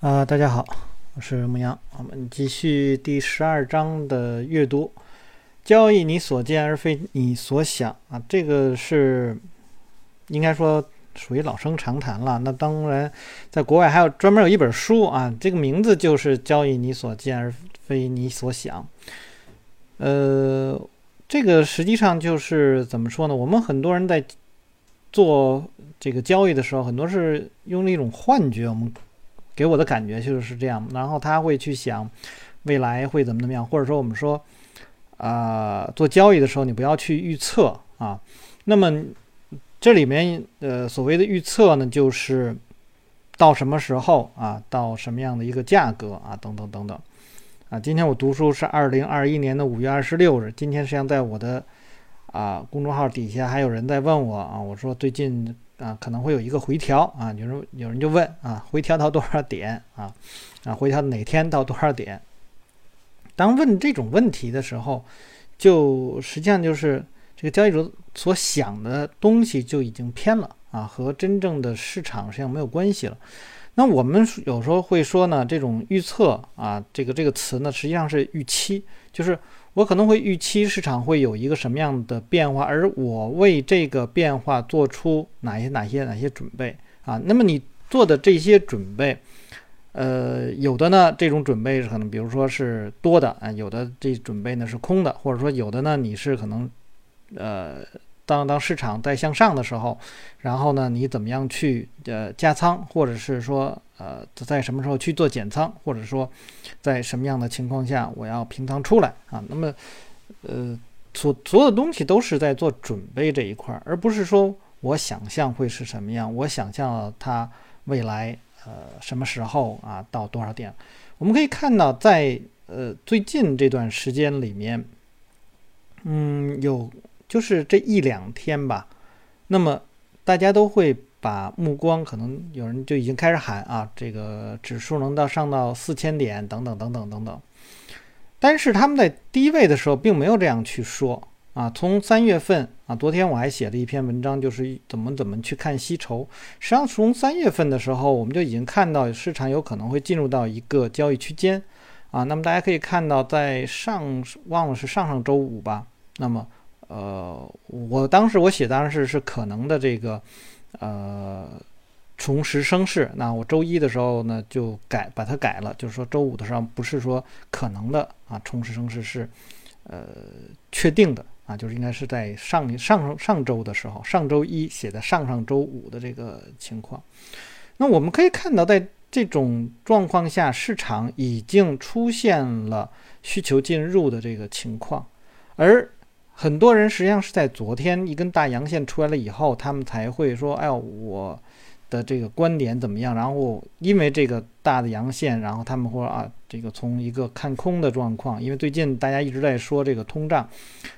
啊，大家好，我是牧羊，我们继续第十二章的阅读。交易你所见而非你所想啊，这个是应该说属于老生常谈了。那当然，在国外还有专门有一本书啊，这个名字就是《交易你所见而非你所想》。呃，这个实际上就是怎么说呢？我们很多人在做这个交易的时候，很多是用了一种幻觉，我们。给我的感觉就是这样，然后他会去想未来会怎么怎么样，或者说我们说，啊，做交易的时候你不要去预测啊。那么这里面呃所谓的预测呢，就是到什么时候啊，到什么样的一个价格啊，等等等等啊。今天我读书是二零二一年的五月二十六日，今天实际上在我的啊公众号底下还有人在问我啊，我说最近。啊，可能会有一个回调啊，有人有人就问啊，回调到多少点啊？啊，回调哪天到多少点？当问这种问题的时候，就实际上就是这个交易者所想的东西就已经偏了啊，和真正的市场实际上没有关系了。那我们有时候会说呢，这种预测啊，这个这个词呢，实际上是预期，就是。我可能会预期市场会有一个什么样的变化，而我为这个变化做出哪些哪些哪些准备啊？那么你做的这些准备，呃，有的呢，这种准备是可能，比如说是多的啊，有的这准备呢是空的，或者说有的呢你是可能，呃。当当市场在向上的时候，然后呢，你怎么样去呃加仓，或者是说呃在什么时候去做减仓，或者说在什么样的情况下我要平仓出来啊？那么呃所所有的东西都是在做准备这一块，而不是说我想象会是什么样，我想象它未来呃什么时候啊到多少点？我们可以看到在呃最近这段时间里面，嗯有。就是这一两天吧，那么大家都会把目光，可能有人就已经开始喊啊，这个指数能到上到四千点等等等等等等。但是他们在低位的时候并没有这样去说啊。从三月份啊，昨天我还写了一篇文章，就是怎么怎么去看吸筹。实际上从三月份的时候，我们就已经看到市场有可能会进入到一个交易区间啊。那么大家可以看到，在上忘了是上上周五吧，那么。呃，我当时我写当然是是可能的这个，呃，重拾升势。那我周一的时候呢就改把它改了，就是说周五的时候不是说可能的啊，重拾升势是呃确定的啊，就是应该是在上上上周的时候，上周一写的上上周五的这个情况。那我们可以看到，在这种状况下，市场已经出现了需求进入的这个情况，而。很多人实际上是在昨天一根大阳线出来了以后，他们才会说：“哎呦，我的这个观点怎么样？”然后因为这个大的阳线，然后他们说：“啊。”这个从一个看空的状况，因为最近大家一直在说这个通胀，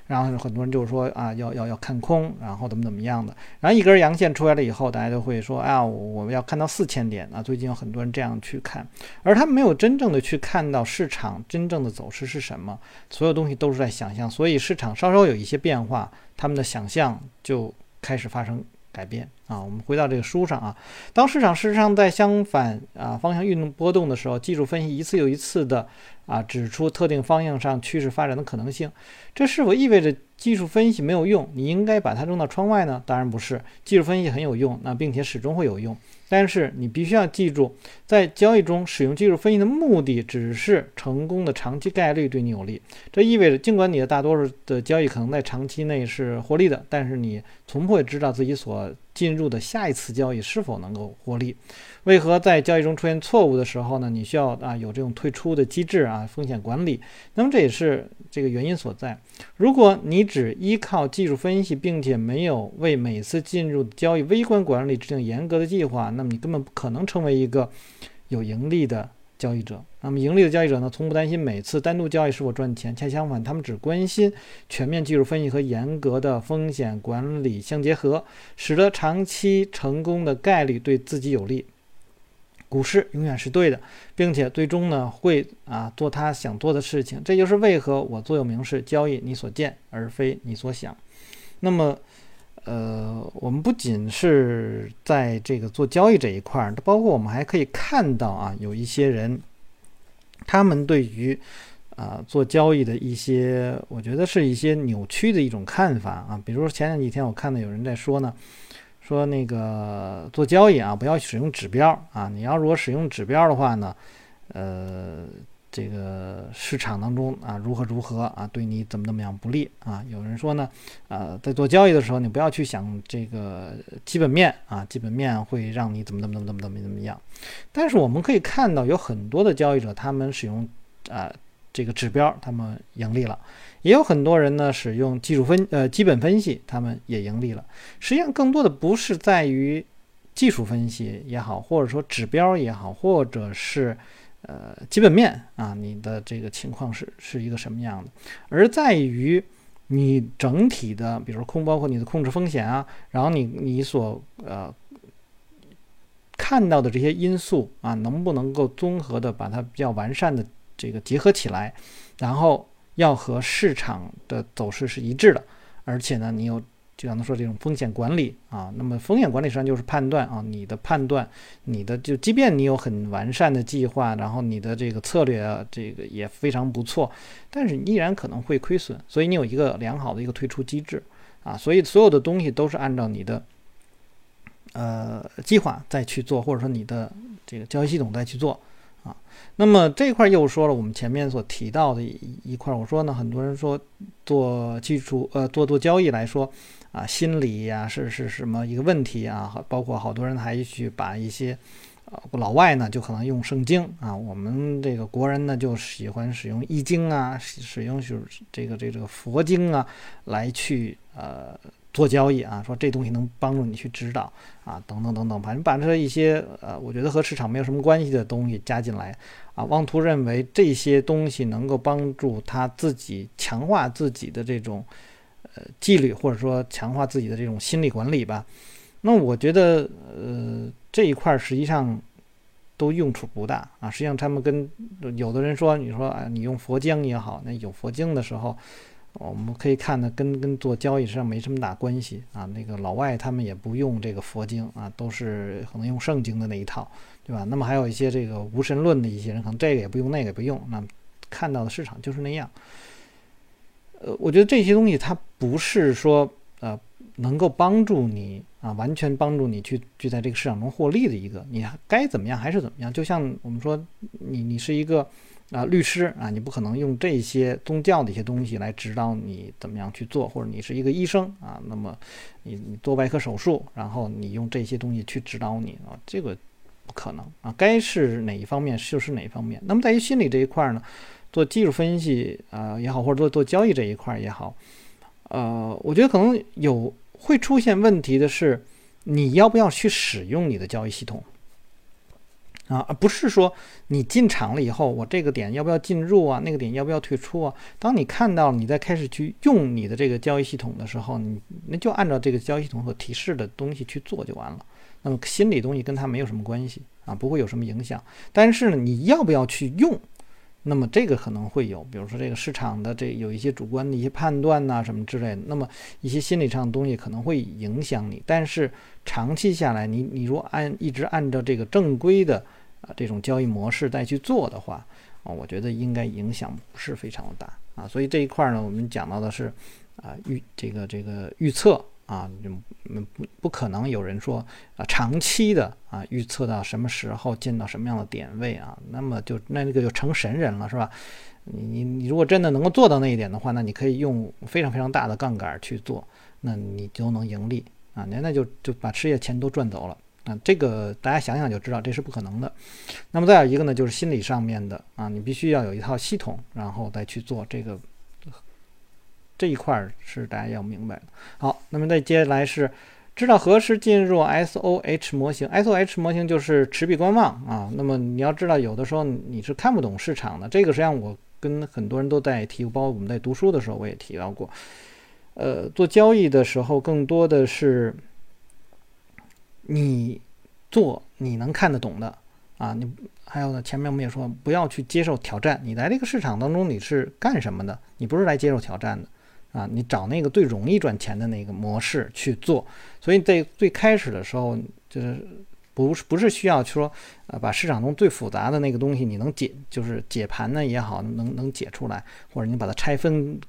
然后很多人就是说啊，要要要看空，然后怎么怎么样的，然后一根阳线出来了以后，大家都会说啊，我们要看到四千点啊。最近有很多人这样去看，而他们没有真正的去看到市场真正的走势是什么，所有东西都是在想象，所以市场稍稍有一些变化，他们的想象就开始发生。改变啊，我们回到这个书上啊。当市场事实上在相反啊方向运动波动的时候，技术分析一次又一次的啊指出特定方向上趋势发展的可能性，这是否意味着技术分析没有用？你应该把它扔到窗外呢？当然不是，技术分析很有用，那并且始终会有用。但是你必须要记住，在交易中使用技术分析的目的只是成功的长期概率对你有利。这意味着，尽管你的大多数的交易可能在长期内是获利的，但是你从不会知道自己所进入的下一次交易是否能够获利。为何在交易中出现错误的时候呢？你需要啊有这种退出的机制啊，风险管理。那么这也是这个原因所在。如果你只依靠技术分析，并且没有为每次进入交易微观管理制定严格的计划，那么你根本不可能成为一个有盈利的交易者。那么盈利的交易者呢，从不担心每次单独交易是否赚钱，恰相反，他们只关心全面技术分析和严格的风险管理相结合，使得长期成功的概率对自己有利。股市永远是对的，并且最终呢会啊做他想做的事情。这就是为何我座右铭是交易你所见而非你所想。那么。呃，我们不仅是在这个做交易这一块儿，包括我们还可以看到啊，有一些人，他们对于啊做交易的一些，我觉得是一些扭曲的一种看法啊。比如说前几天我看到有人在说呢，说那个做交易啊，不要使用指标啊，你要如果使用指标的话呢，呃。这个市场当中啊，如何如何啊，对你怎么怎么样不利啊？有人说呢，呃，在做交易的时候，你不要去想这个基本面啊，基本面会让你怎么怎么怎么怎么怎么怎么样。但是我们可以看到，有很多的交易者，他们使用啊这个指标，他们盈利了；也有很多人呢，使用技术分呃基本分析，他们也盈利了。实际上，更多的不是在于技术分析也好，或者说指标也好，或者是。呃，基本面啊，你的这个情况是是一个什么样的？而在于你整体的，比如说控，包括你的控制风险啊，然后你你所呃看到的这些因素啊，能不能够综合的把它比较完善的这个结合起来，然后要和市场的走势是一致的，而且呢，你有。就像他说这种风险管理啊，那么风险管理实际上就是判断啊，你的判断，你的就即便你有很完善的计划，然后你的这个策略啊，这个也非常不错，但是依然可能会亏损，所以你有一个良好的一个退出机制啊，所以所有的东西都是按照你的呃计划再去做，或者说你的这个交易系统再去做。啊，那么这块又说了，我们前面所提到的一一块，我说呢，很多人说做技术呃做做交易来说啊，心理呀是是什么一个问题啊？包括好多人还去把一些呃老外呢就可能用圣经啊，我们这个国人呢就喜欢使用易经啊，使用就是这个这个佛经啊来去呃。做交易啊，说这东西能帮助你去指导啊，等等等等，反正把这一些呃，我觉得和市场没有什么关系的东西加进来啊，妄图认为这些东西能够帮助他自己强化自己的这种呃纪律，或者说强化自己的这种心理管理吧。那我觉得呃这一块实际上都用处不大啊。实际上他们跟有的人说，你说啊，你用佛经也好，那有佛经的时候。我们可以看的，跟跟做交易实际上没什么大关系啊。那个老外他们也不用这个佛经啊，都是可能用圣经的那一套，对吧？那么还有一些这个无神论的一些人，可能这个也不用，那个也不用。那看到的市场就是那样。呃，我觉得这些东西它不是说呃能够帮助你啊，完全帮助你去去在这个市场中获利的一个，你该怎么样还是怎么样。就像我们说，你你是一个。啊，律师啊，你不可能用这些宗教的一些东西来指导你怎么样去做，或者你是一个医生啊，那么你你做外科手术，然后你用这些东西去指导你啊，这个不可能啊，该是哪一方面就是哪一方面。那么在于心理这一块呢，做技术分析啊也好，或者做做交易这一块也好，呃，我觉得可能有会出现问题的是，你要不要去使用你的交易系统？啊，而不是说你进场了以后，我这个点要不要进入啊？那个点要不要退出啊？当你看到你在开始去用你的这个交易系统的时候，你那就按照这个交易系统所提示的东西去做就完了。那么心理东西跟它没有什么关系啊，不会有什么影响。但是呢，你要不要去用？那么这个可能会有，比如说这个市场的这有一些主观的一些判断呐，什么之类的。那么一些心理上的东西可能会影响你。但是长期下来，你你如果按一直按照这个正规的。啊，这种交易模式再去做的话，啊，我觉得应该影响不是非常的大啊。所以这一块呢，我们讲到的是啊预这个这个预测啊，不不可能有人说啊长期的啊预测到什么时候进到什么样的点位啊，那么就那那个就成神人了是吧？你你你如果真的能够做到那一点的话，那你可以用非常非常大的杠杆去做，那你就能盈利啊，那那就就把事业钱都赚走了。啊，这个大家想想就知道，这是不可能的。那么再有一个呢，就是心理上面的啊，你必须要有一套系统，然后再去做这个这一块是大家要明白的。好，那么再接下来是知道何时进入 SOH 模型，SOH 模型就是持币观望啊。那么你要知道，有的时候你是看不懂市场的。这个实际上我跟很多人都在提，包括我们在读书的时候我也提到过。呃，做交易的时候更多的是。你做你能看得懂的啊，你还有呢？前面我们也说，不要去接受挑战。你来这个市场当中，你是干什么的？你不是来接受挑战的。啊，你找那个最容易赚钱的那个模式去做。所以在最开始的时候，就是不是不是需要说，啊，把市场中最复杂的那个东西你能解，就是解盘呢也好，能能解出来，或者你把它拆分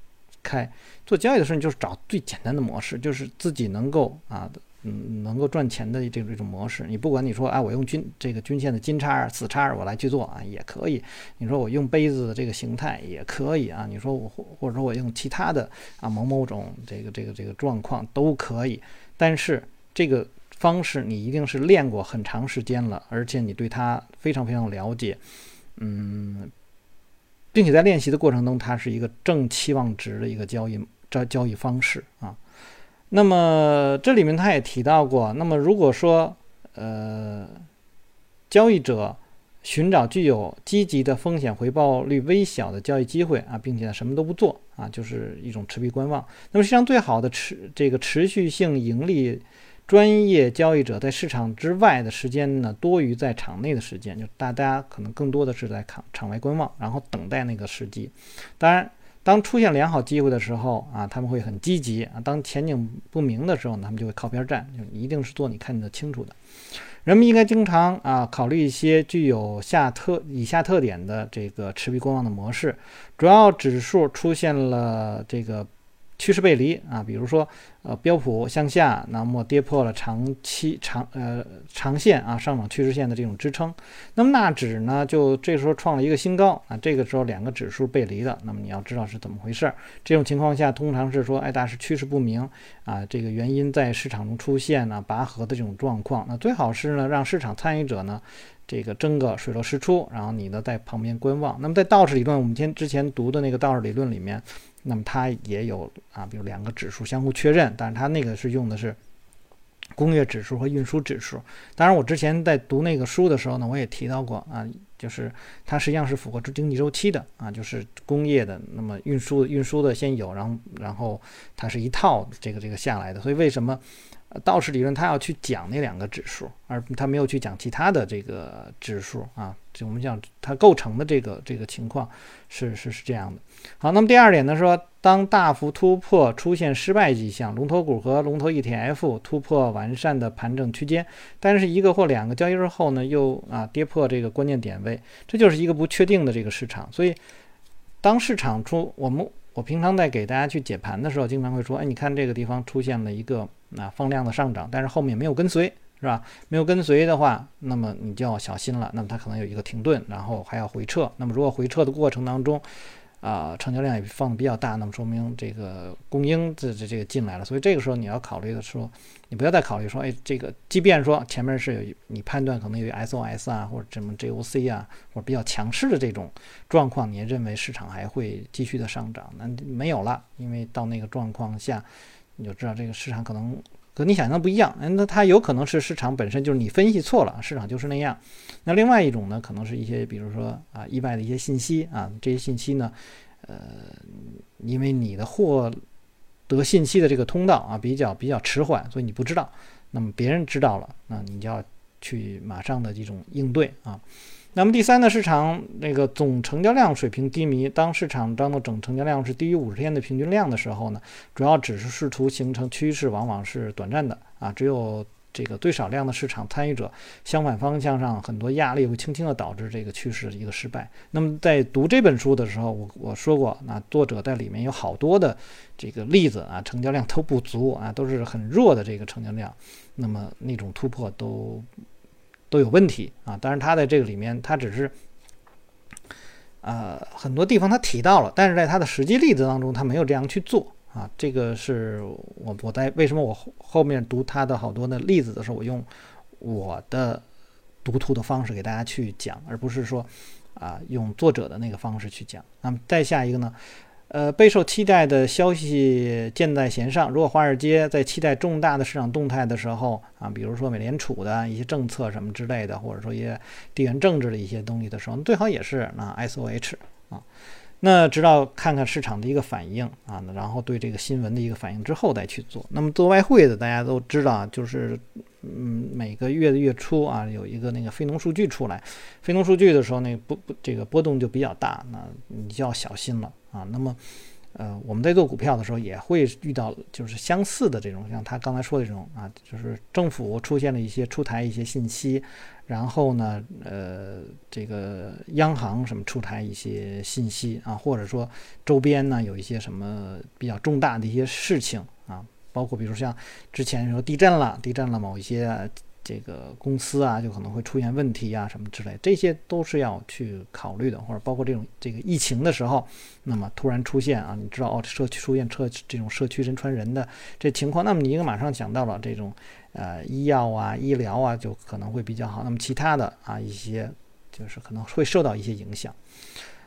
开做交易的时候，你就是找最简单的模式，就是自己能够啊。嗯，能够赚钱的这这种模式，你不管你说啊，我用均这个均线的金叉、死叉我来去做啊，也可以。你说我用杯子的这个形态也可以啊。你说我或或者说我用其他的啊某某种这个这个这个状况都可以。但是这个方式你一定是练过很长时间了，而且你对它非常非常了解，嗯，并且在练习的过程中，它是一个正期望值的一个交易交交易方式啊。那么这里面他也提到过，那么如果说呃交易者寻找具有积极的风险回报率微小的交易机会啊，并且什么都不做啊，就是一种持币观望。那么实际上最好的持这个持续性盈利专业交易者在市场之外的时间呢，多于在场内的时间，就大家可能更多的是在场场外观望，然后等待那个时机。当然。当出现良好机会的时候啊，他们会很积极啊；当前景不明的时候呢，他们就会靠边站，就一定是做你看得清楚的。人们应该经常啊考虑一些具有下特以下特点的这个持币观望的模式，主要指数出现了这个。趋势背离啊，比如说，呃，标普向下，那么跌破了长期长呃长线啊上涨趋势线的这种支撑，那么纳指呢就这时候创了一个新高啊，这个时候两个指数背离的，那么你要知道是怎么回事儿。这种情况下通常是说，哎，大是趋势不明啊，这个原因在市场中出现呢拔河的这种状况，那最好是呢让市场参与者呢这个争个水落石出，然后你呢在旁边观望。那么在道氏理论，我们天之前读的那个道氏理论里面。那么它也有啊，比如两个指数相互确认，但是它那个是用的是工业指数和运输指数。当然，我之前在读那个书的时候呢，我也提到过啊，就是它实际上是符合经济周期的啊，就是工业的，那么运输运输的先有，然后然后它是一套这个这个下来的。所以为什么道氏理论它要去讲那两个指数，而它没有去讲其他的这个指数啊？就我们讲它构成的这个这个情况是是是这样的。好，那么第二点呢，说当大幅突破出现失败迹象，龙头股和龙头 ETF 突破完善的盘整区间，但是一个或两个交易日后呢，又啊跌破这个关键点位，这就是一个不确定的这个市场。所以，当市场出我们我平常在给大家去解盘的时候，经常会说，哎，你看这个地方出现了一个那放量的上涨，但是后面没有跟随，是吧？没有跟随的话，那么你就要小心了。那么它可能有一个停顿，然后还要回撤。那么如果回撤的过程当中，啊，成交量也放的比较大，那么说明这个供应这这这个进来了，所以这个时候你要考虑的说，你不要再考虑说，哎，这个即便说前面是有你判断可能有 SOS 啊，或者什么 JOC 啊，或者比较强势的这种状况，你认为市场还会继续的上涨？那没有了，因为到那个状况下，你就知道这个市场可能。和你想象不一样，那它有可能是市场本身就是你分析错了，市场就是那样。那另外一种呢，可能是一些比如说啊意外的一些信息啊，这些信息呢，呃，因为你的获得信息的这个通道啊比较比较迟缓，所以你不知道。那么别人知道了，那你就要去马上的这种应对啊。那么第三呢，市场那个总成交量水平低迷，当市场当中总成交量是低于五十天的平均量的时候呢，主要只是试图形成趋势，往往是短暂的啊。只有这个最少量的市场参与者，相反方向上很多压力会轻轻的导致这个趋势的一个失败。那么在读这本书的时候，我我说过，那作者在里面有好多的这个例子啊，成交量都不足啊，都是很弱的这个成交量，那么那种突破都。都有问题啊！当然，他在这个里面，他只是，呃，很多地方他提到了，但是在他的实际例子当中，他没有这样去做啊。这个是我我在为什么我后后面读他的好多的例子的时候，我用我的读图的方式给大家去讲，而不是说啊用作者的那个方式去讲。那么再下一个呢？呃，备受期待的消息箭在弦上。如果华尔街在期待重大的市场动态的时候啊，比如说美联储的一些政策什么之类的，或者说一些地缘政治的一些东西的时候，最好也是那 SOH 啊。那直到看看市场的一个反应啊，然后对这个新闻的一个反应之后再去做。那么做外汇的，大家都知道，就是嗯，每个月的月初啊，有一个那个非农数据出来，非农数据的时候，那不不这个波动就比较大，那你就要小心了啊。那么呃，我们在做股票的时候也会遇到就是相似的这种，像他刚才说的这种啊，就是政府出现了一些出台一些信息，然后呢，呃，这个央行什么出台一些信息啊，或者说周边呢有一些什么比较重大的一些事情啊，包括比如像之前说地震了，地震了某一些。这个公司啊，就可能会出现问题啊，什么之类，这些都是要去考虑的，或者包括这种这个疫情的时候，那么突然出现啊，你知道哦，社区出现车这种社区人传人的这情况，那么你应该马上想到了这种呃医药啊、医疗啊，就可能会比较好。那么其他的啊一些就是可能会受到一些影响。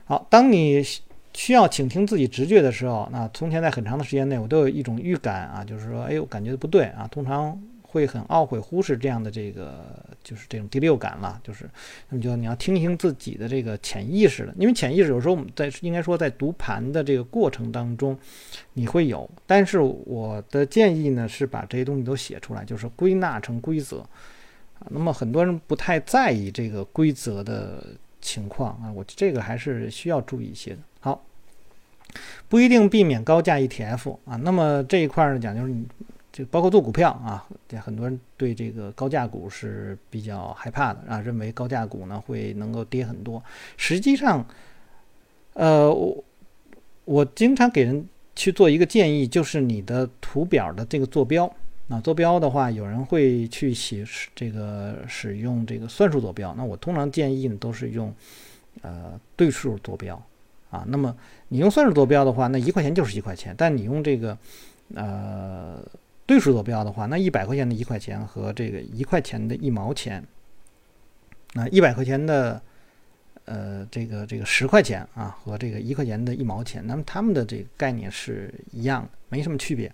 好，当你需要倾听自己直觉的时候，那从前在很长的时间内，我都有一种预感啊，就是说，哎，我感觉不对啊，通常。会很懊悔，忽视这样的这个，就是这种第六感了。就是，那么就你要听听自己的这个潜意识了，因为潜意识有时候我们在应该说在读盘的这个过程当中，你会有。但是我的建议呢是把这些东西都写出来，就是归纳成规则啊。那么很多人不太在意这个规则的情况啊，我这个还是需要注意一些的。好，不一定避免高价 ETF 啊。那么这一块呢讲就是你。就包括做股票啊，这很多人对这个高价股是比较害怕的啊，认为高价股呢会能够跌很多。实际上，呃，我我经常给人去做一个建议，就是你的图表的这个坐标啊，坐标的话，有人会去使这个使用这个算术坐标，那我通常建议呢都是用呃对数坐标啊。那么你用算术坐标的话，那一块钱就是一块钱，但你用这个呃。对数坐标的话，那一百块钱的一块钱和这个一块钱的一毛钱，那一百块钱的呃这个这个十块钱啊和这个一块钱的一毛钱，那么他们的这个概念是一样的，没什么区别。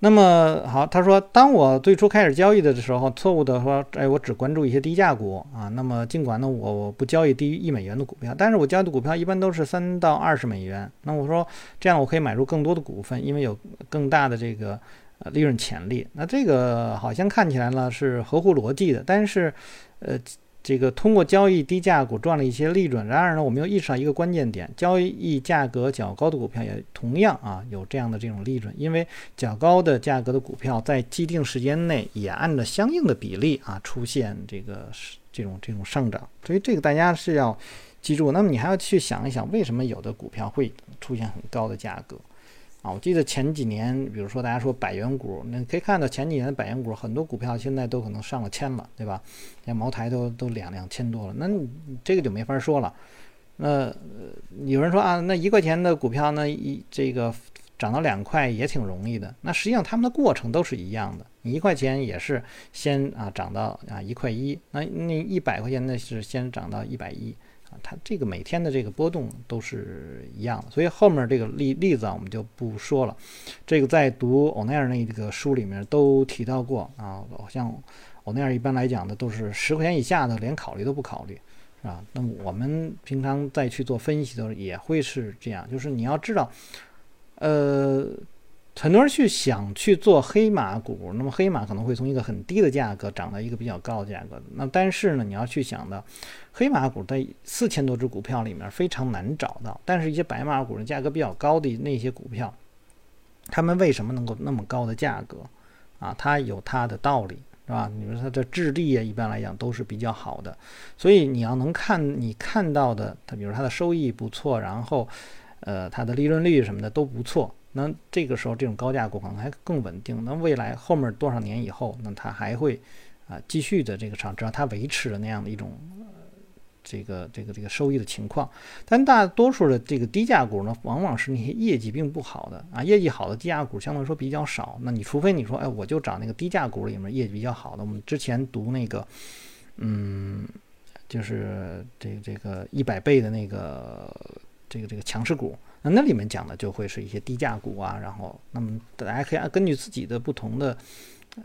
那么好，他说，当我最初开始交易的时候，错误的说，哎，我只关注一些低价股啊。那么尽管呢，我我不交易低于一美元的股票，但是我交易的股票一般都是三到二十美元。那我说这样我可以买入更多的股份，因为有更大的这个呃利润潜力。那这个好像看起来呢是合乎逻辑的，但是呃。这个通过交易低价股赚了一些利润，然而呢，我们又意识到一个关键点：交易价格较高的股票也同样啊有这样的这种利润，因为较高的价格的股票在既定时间内也按照相应的比例啊出现这个这种这种上涨，所以这个大家是要记住。那么你还要去想一想，为什么有的股票会出现很高的价格？啊，我记得前几年，比如说大家说百元股，那可以看到前几年的百元股，很多股票现在都可能上了千了，对吧？像茅台都都两两千多了，那这个就没法说了。那有人说啊，那一块钱的股票呢，一这个涨到两块也挺容易的。那实际上他们的过程都是一样的，你一块钱也是先啊涨到啊一块一，那那一百块钱那是先涨到一百一。它这个每天的这个波动都是一样的，所以后面这个例例子啊，我们就不说了。这个在读欧奈尔那个书里面都提到过啊，像欧奈尔一般来讲的都是十块钱以下的，连考虑都不考虑，是吧？那么我们平常再去做分析的时候也会是这样，就是你要知道，呃。很多人去想去做黑马股，那么黑马可能会从一个很低的价格涨到一个比较高的价格。那但是呢，你要去想到，黑马股在四千多只股票里面非常难找到。但是，一些白马股的价格比较高的那些股票，他们为什么能够那么高的价格？啊，它有它的道理，是吧？你说它的质地啊，一般来讲都是比较好的。所以你要能看你看到的，它比如它的收益不错，然后，呃，它的利润率什么的都不错。那这个时候，这种高价股可能还更稳定。那未来后面多少年以后，那它还会啊继续的这个上，只要它维持了那样的一种这个这个这个收益的情况。但大多数的这个低价股呢，往往是那些业绩并不好的啊，业绩好的低价股相对来说比较少。那你除非你说，哎，我就找那个低价股里面业绩比较好的。我们之前读那个，嗯，就是这个这个一百倍的那个这个这个强势股。那里面讲的就会是一些低价股啊，然后那么大家可以按根据自己的不同的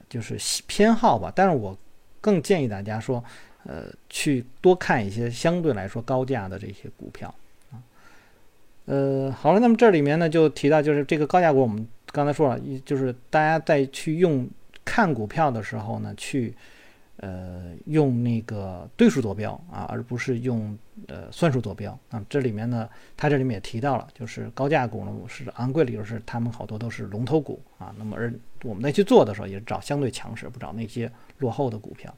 就是偏好吧。但是我更建议大家说，呃，去多看一些相对来说高价的这些股票啊。呃，好了，那么这里面呢就提到就是这个高价股，我们刚才说了，就是大家在去用看股票的时候呢，去呃，用那个对数坐标啊，而不是用呃算术坐标啊。这里面呢，它这里面也提到了，就是高价股呢是昂贵理由是他们好多都是龙头股啊。那么而我们再去做的时候，也是找相对强势，不找那些落后的股票。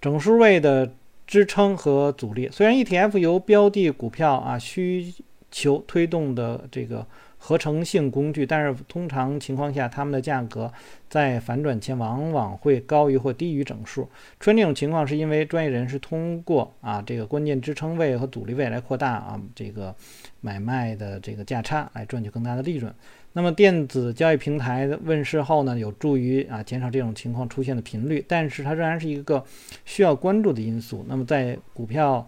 整数位的支撑和阻力，虽然 ETF 由标的股票啊需求推动的这个。合成性工具，但是通常情况下，它们的价格在反转前往往会高于或低于整数。出现这种情况，是因为专业人士通过啊这个关键支撑位和阻力位来扩大啊这个买卖的这个价差，来赚取更大的利润。那么电子交易平台的问世后呢，有助于啊减少这种情况出现的频率，但是它仍然是一个需要关注的因素。那么在股票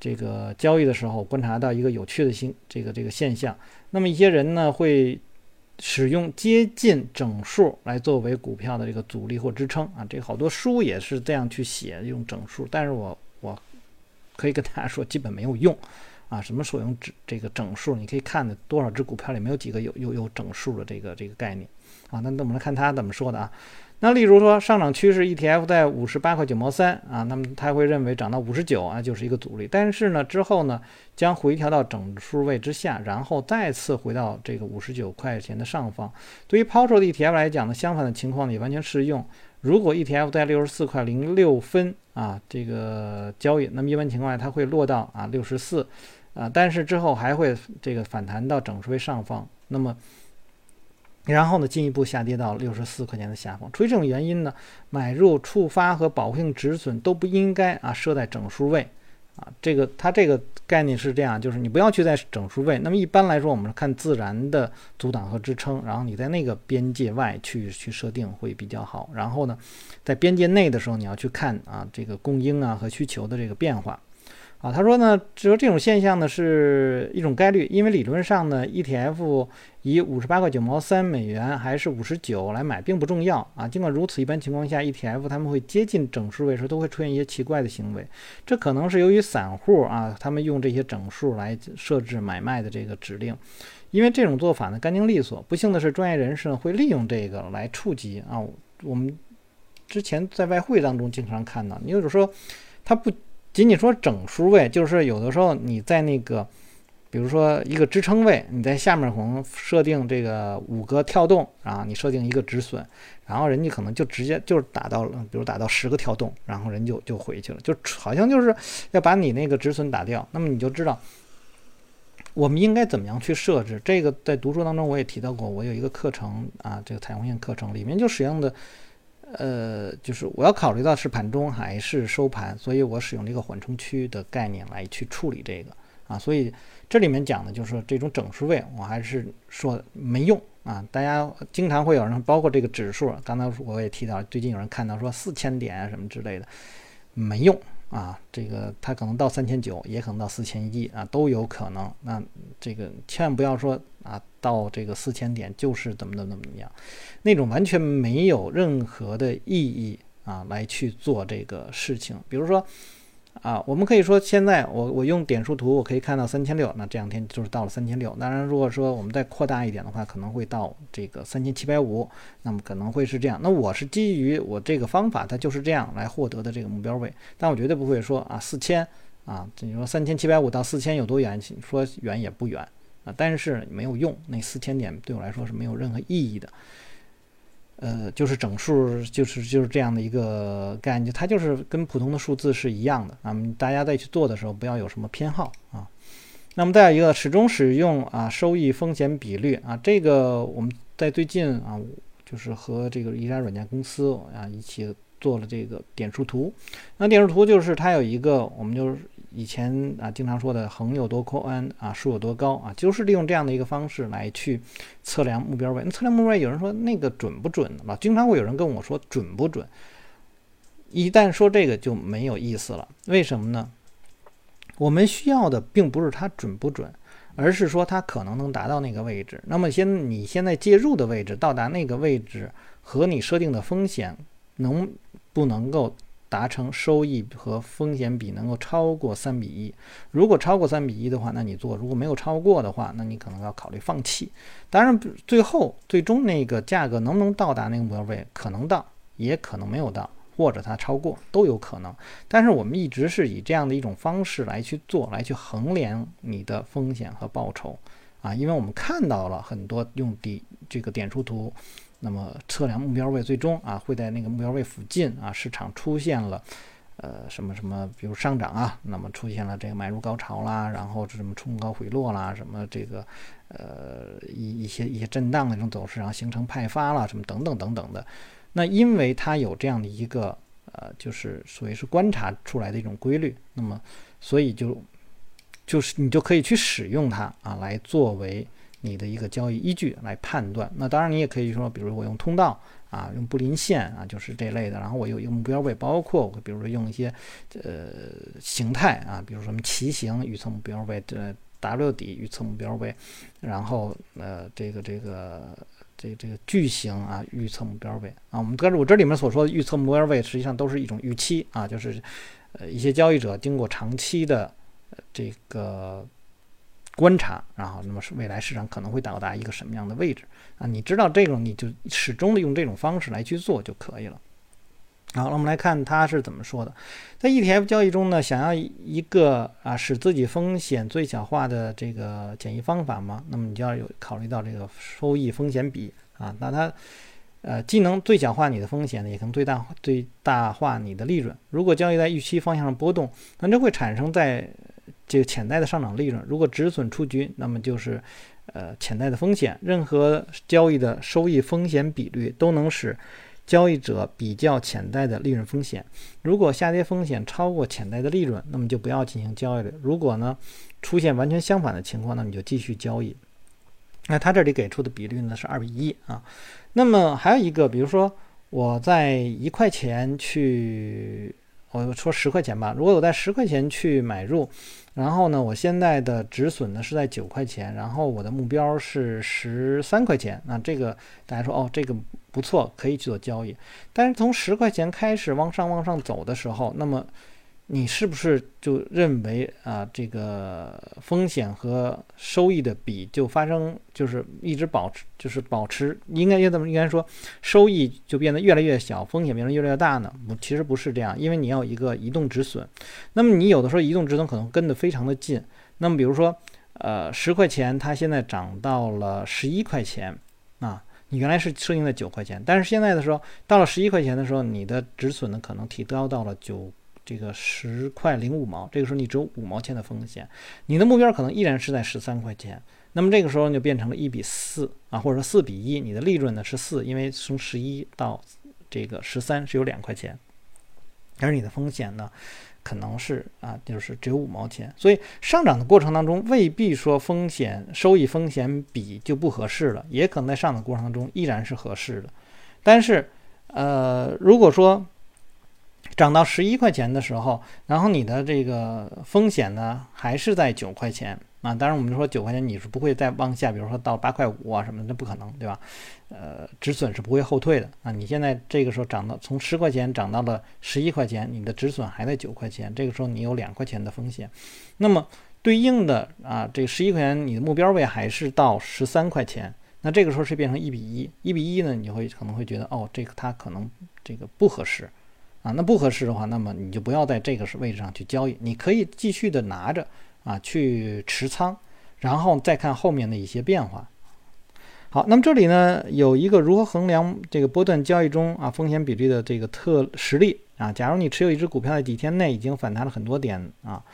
这个交易的时候，观察到一个有趣的新这个这个现象。那么一些人呢会使用接近整数来作为股票的这个阻力或支撑啊，这个好多书也是这样去写用整数，但是我我可以跟大家说，基本没有用啊。什么说用整这个整数？你可以看的多少只股票里没有几个有有有整数的这个这个概念啊。那那我们来看他怎么说的啊。那例如说上涨趋势 ETF 在五十八块九毛三啊，那么他会认为涨到五十九啊就是一个阻力，但是呢之后呢将回调到整数位之下，然后再次回到这个五十九块钱的上方。对于抛售的 ETF 来讲呢，相反的情况也完全适用。如果 ETF 在六十四块零六分啊这个交易，那么一般情况下它会落到啊六十四啊，但是之后还会这个反弹到整数位上方，那么。然后呢，进一步下跌到六十四块钱的下方。出于这种原因呢，买入触发和保护性止损都不应该啊设在整数位啊。这个它这个概念是这样，就是你不要去在整数位。那么一般来说，我们看自然的阻挡和支撑，然后你在那个边界外去去设定会比较好。然后呢，在边界内的时候，你要去看啊这个供应啊和需求的这个变化。啊，他说呢，只有这种现象呢是一种概率，因为理论上呢，ETF 以五十八块九毛三美元还是五十九来买并不重要啊。尽管如此，一般情况下，ETF 他们会接近整数位时都会出现一些奇怪的行为，这可能是由于散户啊，他们用这些整数来设置买卖的这个指令，因为这种做法呢干净利索。不幸的是，专业人士呢会利用这个来触及啊，我们之前在外汇当中经常看到，你就是说他不。仅仅说整数位，就是有的时候你在那个，比如说一个支撑位，你在下面可能设定这个五个跳动，啊你设定一个止损，然后人家可能就直接就是打到了，比如打到十个跳动，然后人就就回去了，就好像就是要把你那个止损打掉。那么你就知道我们应该怎么样去设置这个。在读书当中我也提到过，我有一个课程啊，这个彩虹线课程里面就使用的。呃，就是我要考虑到是盘中还是收盘，所以我使用这个缓冲区的概念来去处理这个啊，所以这里面讲的就是说这种整数位，我还是说没用啊。大家经常会有人，包括这个指数，刚才我也提到，最近有人看到说四千点啊什么之类的，没用。啊，这个它可能到三千九，也可能到四千一啊，都有可能。那这个千万不要说啊，到这个四千点就是怎么怎么怎么样，那种完全没有任何的意义啊，来去做这个事情。比如说。啊，我们可以说现在我我用点数图，我可以看到三千六，那这两天就是到了三千六。当然，如果说我们再扩大一点的话，可能会到这个三千七百五，那么可能会是这样。那我是基于我这个方法，它就是这样来获得的这个目标位，但我绝对不会说啊四千啊，你说三千七百五到四千有多远？说远也不远啊，但是没有用，那四千点对我来说是没有任何意义的。呃，就是整数，就是就是这样的一个概念，它就是跟普通的数字是一样的啊。大家在去做的时候，不要有什么偏好啊。那么再有一个，始终使用啊收益风险比率啊，这个我们在最近啊，就是和这个一家软件公司啊一起做了这个点数图。那点数图就是它有一个，我们就是。以前啊，经常说的横有多宽啊，竖有多高啊，就是利用这样的一个方式来去测量目标位。那测量目标位，有人说那个准不准嘛？经常会有人跟我说准不准。一旦说这个就没有意思了。为什么呢？我们需要的并不是它准不准，而是说它可能能达到那个位置。那么先你现在介入的位置到达那个位置和你设定的风险能不能够？达成收益和风险比能够超过三比一，如果超过三比一的话，那你做；如果没有超过的话，那你可能要考虑放弃。当然，最后最终那个价格能不能到达那个目标位，可能到，也可能没有到，或者它超过都有可能。但是我们一直是以这样的一种方式来去做，来去衡量你的风险和报酬啊，因为我们看到了很多用底这个点数图，那么测量目标位，最终啊会在那个目标位附近啊，市场出现了。呃，什么什么，比如上涨啊，那么出现了这个买入高潮啦，然后是什么冲高回落啦，什么这个呃一一些一些震荡的这种走势，然后形成派发啦，什么等等等等的。那因为它有这样的一个呃，就是所谓是观察出来的一种规律，那么所以就就是你就可以去使用它啊，来作为你的一个交易依据来判断。那当然你也可以说，比如我用通道。啊，用布林线啊，就是这类的。然后我有一个目标位，包括我比如说用一些呃形态啊，比如说什么旗形预测目标位，这 W 底预测目标位，然后呃这个这个这这个矩形啊预测目标位啊。我们但是我这里面所说的预测目标位，实际上都是一种预期啊，就是呃一些交易者经过长期的这个。观察，然后那么是未来市场可能会到达一个什么样的位置啊？你知道这种，你就始终的用这种方式来去做就可以了。好，那我们来看他是怎么说的。在 ETF 交易中呢，想要一个啊使自己风险最小化的这个简易方法嘛，那么你就要有考虑到这个收益风险比啊。那它呃既能最小化你的风险呢，也能最大最大化你的利润。如果交易在预期方向上波动，那就会产生在这个潜在的上涨利润，如果止损出局，那么就是，呃，潜在的风险。任何交易的收益风险比率都能使交易者比较潜在的利润风险。如果下跌风险超过潜在的利润，那么就不要进行交易了。如果呢出现完全相反的情况，那你就继续交易。那他这里给出的比率呢是二比一啊。那么还有一个，比如说我在一块钱去。我说十块钱吧，如果我在十块钱去买入，然后呢，我现在的止损呢是在九块钱，然后我的目标是十三块钱，那这个大家说哦，这个不错，可以去做交易。但是从十块钱开始往上往上走的时候，那么。你是不是就认为啊，这个风险和收益的比就发生，就是一直保持，就是保持，应该应怎么应该说，收益就变得越来越小，风险变得越来越大呢？不，其实不是这样，因为你要一个移动止损。那么你有的时候移动止损可能跟得非常的近。那么比如说，呃，十块钱它现在涨到了十一块钱啊，你原来是设定在九块钱，但是现在的时候到了十一块钱的时候，你的止损呢可能提高到了九。这个十块零五毛，这个时候你只有五毛钱的风险，你的目标可能依然是在十三块钱，那么这个时候你就变成了一比四啊，或者说四比一，你的利润呢是四，因为从十一到这个十三是有两块钱，而你的风险呢可能是啊，就是只有五毛钱，所以上涨的过程当中未必说风险收益风险比就不合适了，也可能在上涨过程当中依然是合适的，但是呃，如果说涨到十一块钱的时候，然后你的这个风险呢还是在九块钱啊。当然，我们说九块钱你是不会再往下，比如说到八块五啊什么的，那不可能，对吧？呃，止损是不会后退的啊。你现在这个时候涨到从十块钱涨到了十一块钱，你的止损还在九块钱，这个时候你有两块钱的风险。那么对应的啊，这十一块钱你的目标位还是到十三块钱，那这个时候是变成一比一，一比一呢，你会可能会觉得哦，这个它可能这个不合适。啊，那不合适的话，那么你就不要在这个位置上去交易，你可以继续的拿着啊去持仓，然后再看后面的一些变化。好，那么这里呢有一个如何衡量这个波段交易中啊风险比率的这个特实例啊，假如你持有一只股票在几天内已经反弹了很多点啊，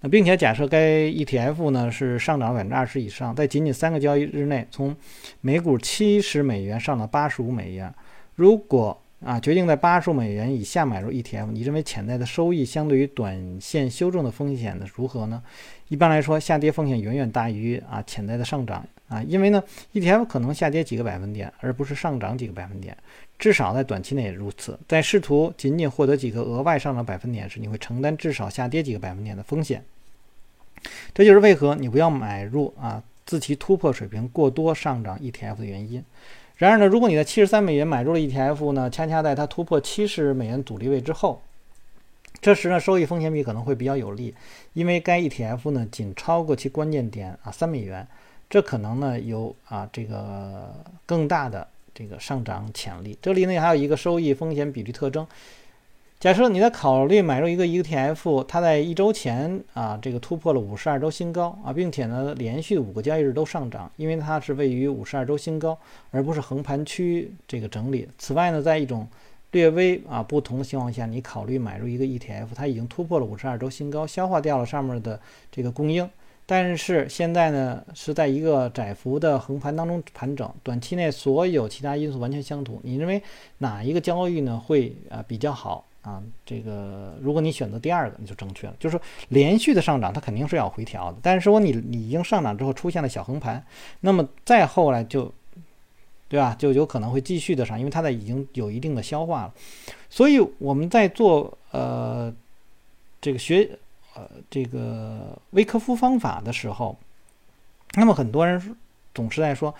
那并且假设该 ETF 呢是上涨了百分之二十以上，在仅仅三个交易日内从每股七十美元上到八十五美元，如果啊，决定在八十美元以下买入 ETF，你认为潜在的收益相对于短线修正的风险的如何呢？一般来说，下跌风险远远大于啊潜在的上涨啊，因为呢 ETF 可能下跌几个百分点，而不是上涨几个百分点，至少在短期内如此。在试图仅仅获得几个额外上涨百分点时，你会承担至少下跌几个百分点的风险。这就是为何你不要买入啊自其突破水平过多上涨 ETF 的原因。然而呢，如果你在七十三美元买入了 ETF 呢，恰恰在它突破七十美元阻力位之后，这时呢，收益风险比可能会比较有利，因为该 ETF 呢仅超过其关键点啊三美元，这可能呢有啊这个更大的这个上涨潜力。这里呢还有一个收益风险比率特征，假设你在考虑买入一个 ETF，它在一周前啊，这个突破了五十二周新高啊，并且呢连续五个交易日都上涨，因为它是位于五十二周新高，而不是横盘区这个整理。此外呢，在一种略微啊不同的情况下，你考虑买入一个 ETF，它已经突破了五十二周新高，消化掉了上面的这个供应。但是现在呢，是在一个窄幅的横盘当中盘整，短期内所有其他因素完全相同。你认为哪一个交易呢会啊比较好啊？这个如果你选择第二个，你就正确了。就是连续的上涨，它肯定是要回调的。但是说你你已经上涨之后出现了小横盘，那么再后来就，对吧？就有可能会继续的上，因为它在已经有一定的消化了。所以我们在做呃这个学。呃，这个威科夫方法的时候，那么很多人总是在说，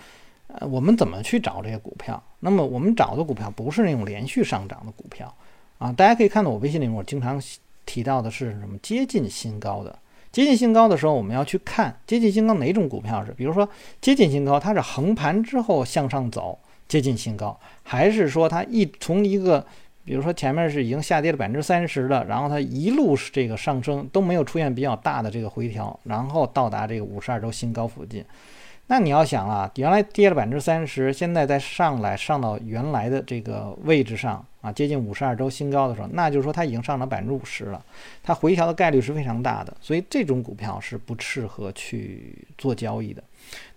呃，我们怎么去找这些股票？那么我们找的股票不是那种连续上涨的股票啊。大家可以看到我微信里面我经常提到的是什么？接近新高的，接近新高的时候，我们要去看接近新高哪种股票是？比如说接近新高，它是横盘之后向上走接近新高，还是说它一从一个比如说前面是已经下跌了百分之三十的，然后它一路是这个上升都没有出现比较大的这个回调，然后到达这个五十二周新高附近。那你要想啊，原来跌了百分之三十，现在再上来上到原来的这个位置上啊，接近五十二周新高的时候，那就是说它已经上涨百分之五十了，它回调的概率是非常大的，所以这种股票是不适合去做交易的。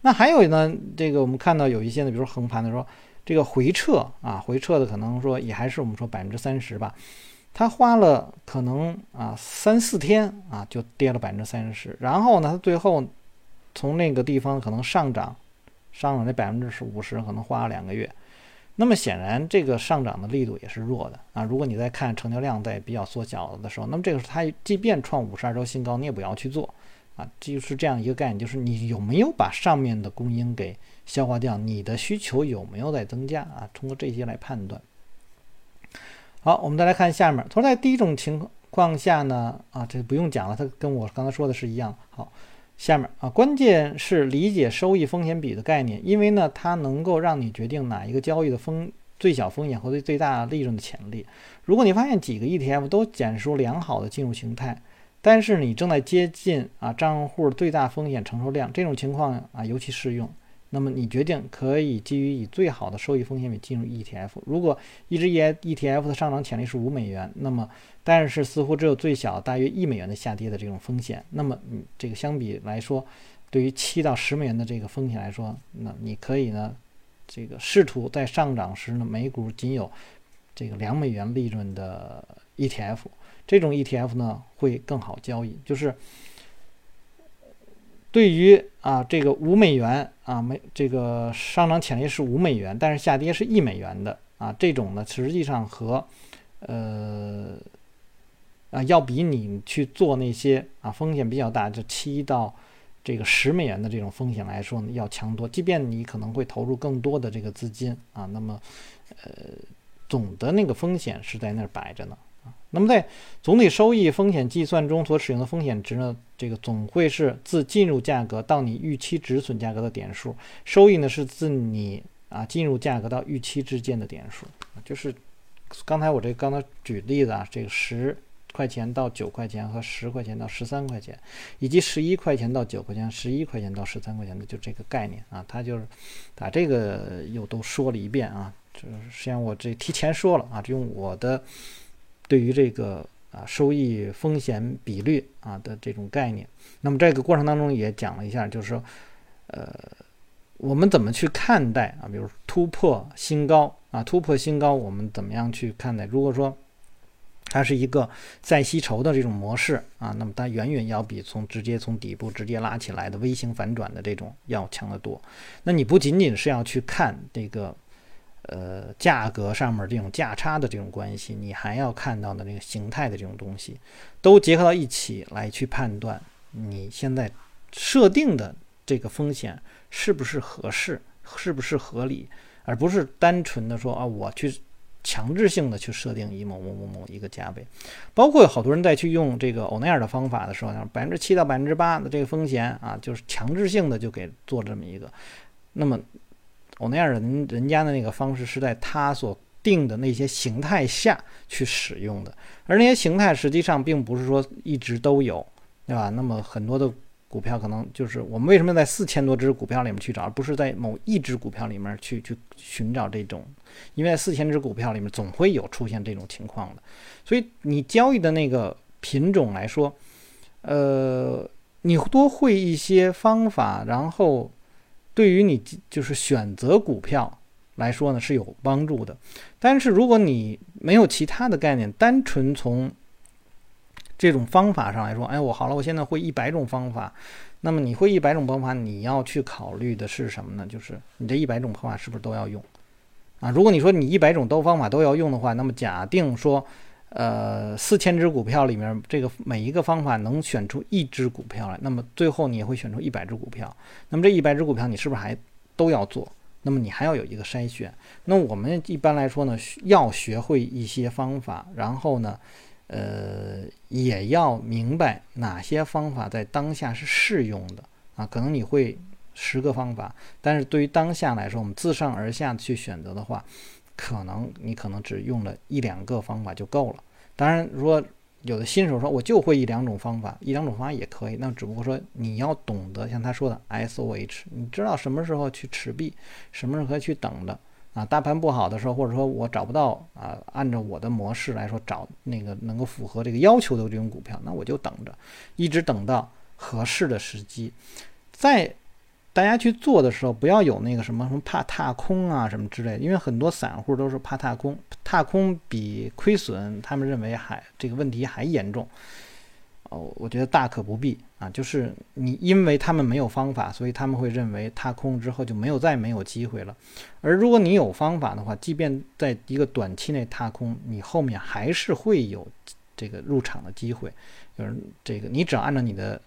那还有呢，这个我们看到有一些呢，比如说横盘的时候。这个回撤啊，回撤的可能说也还是我们说百分之三十吧，它花了可能啊三四天啊就跌了百分之三十，然后呢，它最后从那个地方可能上涨，上涨那百分之十五十，可能花了两个月。那么显然这个上涨的力度也是弱的啊。如果你在看成交量在比较缩小的时候，那么这个时候它即便创五十二周新高，你也不要去做啊。就是这样一个概念，就是你有没有把上面的供应给。消化掉你的需求有没有在增加啊？通过这些来判断。好，我们再来看下面。他说，在第一种情况下呢，啊，这不用讲了，它跟我刚才说的是一样。好，下面啊，关键是理解收益风险比的概念，因为呢，它能够让你决定哪一个交易的风最小风险和最最大利润的潜力。如果你发现几个 ETF 都显示出良好的进入形态，但是你正在接近啊账户最大风险承受量，这种情况啊尤其适用。那么你决定可以基于以最好的收益风险比进入 ETF。如果一只 E ETF 的上涨潜力是五美元，那么但是似乎只有最小大约一美元的下跌的这种风险，那么你这个相比来说，对于七到十美元的这个风险来说，那你可以呢，这个试图在上涨时呢，每股仅有这个两美元利润的 ETF，这种 ETF 呢会更好交易，就是。对于啊，这个五美元啊，没这个上涨潜力是五美元，但是下跌是一美元的啊，这种呢，实际上和呃啊，要比你去做那些啊风险比较大，就七到这个十美元的这种风险来说呢，要强多。即便你可能会投入更多的这个资金啊，那么呃，总的那个风险是在那儿摆着呢。那么在总体收益风险计算中所使用的风险值呢，这个总会是自进入价格到你预期止损价格的点数，收益呢是自你啊进入价格到预期之间的点数。就是刚才我这刚才举例子啊，这个十块钱到九块钱和十块钱到十三块钱，以及十一块钱到九块钱、十一块钱到十三块钱的，就这个概念啊，它就是把这个又都说了一遍啊。就是实际上我这提前说了啊，用我的。对于这个啊收益风险比率啊的这种概念，那么这个过程当中也讲了一下，就是说，呃，我们怎么去看待啊？比如突破新高啊，突破新高，我们怎么样去看待？如果说它是一个再吸筹的这种模式啊，那么它远远要比从直接从底部直接拉起来的微型反转的这种要强得多。那你不仅仅是要去看这个。呃，价格上面这种价差的这种关系，你还要看到的那个形态的这种东西，都结合到一起来去判断你现在设定的这个风险是不是合适，是不是合理，而不是单纯的说啊，我去强制性的去设定一某某某某一个价位。包括有好多人在去用这个欧奈尔的方法的时候，百分之七到百分之八的这个风险啊，就是强制性的就给做这么一个，那么。欧奈尔人人家的那个方式是在他所定的那些形态下去使用的，而那些形态实际上并不是说一直都有，对吧？那么很多的股票可能就是我们为什么在四千多只股票里面去找，而不是在某一只股票里面去去寻找这种？因为在四千只股票里面总会有出现这种情况的，所以你交易的那个品种来说，呃，你多会一些方法，然后对于你就是选择股票。来说呢是有帮助的，但是如果你没有其他的概念，单纯从这种方法上来说，哎，我好了，我现在会一百种方法，那么你会一百种方法，你要去考虑的是什么呢？就是你这一百种方法是不是都要用啊？如果你说你一百种都方法都要用的话，那么假定说，呃，四千只股票里面，这个每一个方法能选出一只股票来，那么最后你也会选出一百只股票，那么这一百只股票你是不是还都要做？那么你还要有一个筛选。那我们一般来说呢，要学会一些方法，然后呢，呃，也要明白哪些方法在当下是适用的啊。可能你会十个方法，但是对于当下来说，我们自上而下去选择的话，可能你可能只用了一两个方法就够了。当然，如果有的新手说，我就会一两种方法，一两种方法也可以。那只不过说你要懂得像他说的 S O H，你知道什么时候去持币，什么时候去等的啊？大盘不好的时候，或者说我找不到啊，按照我的模式来说找那个能够符合这个要求的这种股票，那我就等着，一直等到合适的时机，在。大家去做的时候，不要有那个什么什么怕踏空啊什么之类的，因为很多散户都是怕踏空，踏空比亏损，他们认为还这个问题还严重。哦，我觉得大可不必啊，就是你因为他们没有方法，所以他们会认为踏空之后就没有再没有机会了。而如果你有方法的话，即便在一个短期内踏空，你后面还是会有这个入场的机会。就是这个，你只要按照你的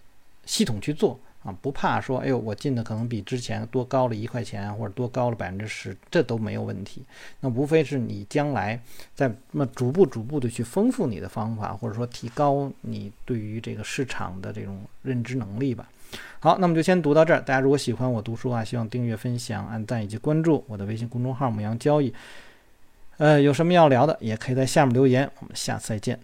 系统去做。啊，不怕说，哎呦，我进的可能比之前多高了一块钱，或者多高了百分之十，这都没有问题。那无非是你将来在那逐步逐步的去丰富你的方法，或者说提高你对于这个市场的这种认知能力吧。好，那么就先读到这儿。大家如果喜欢我读书啊，希望订阅、分享、按赞以及关注我的微信公众号“牧羊交易”。呃，有什么要聊的，也可以在下面留言。我们下次再见。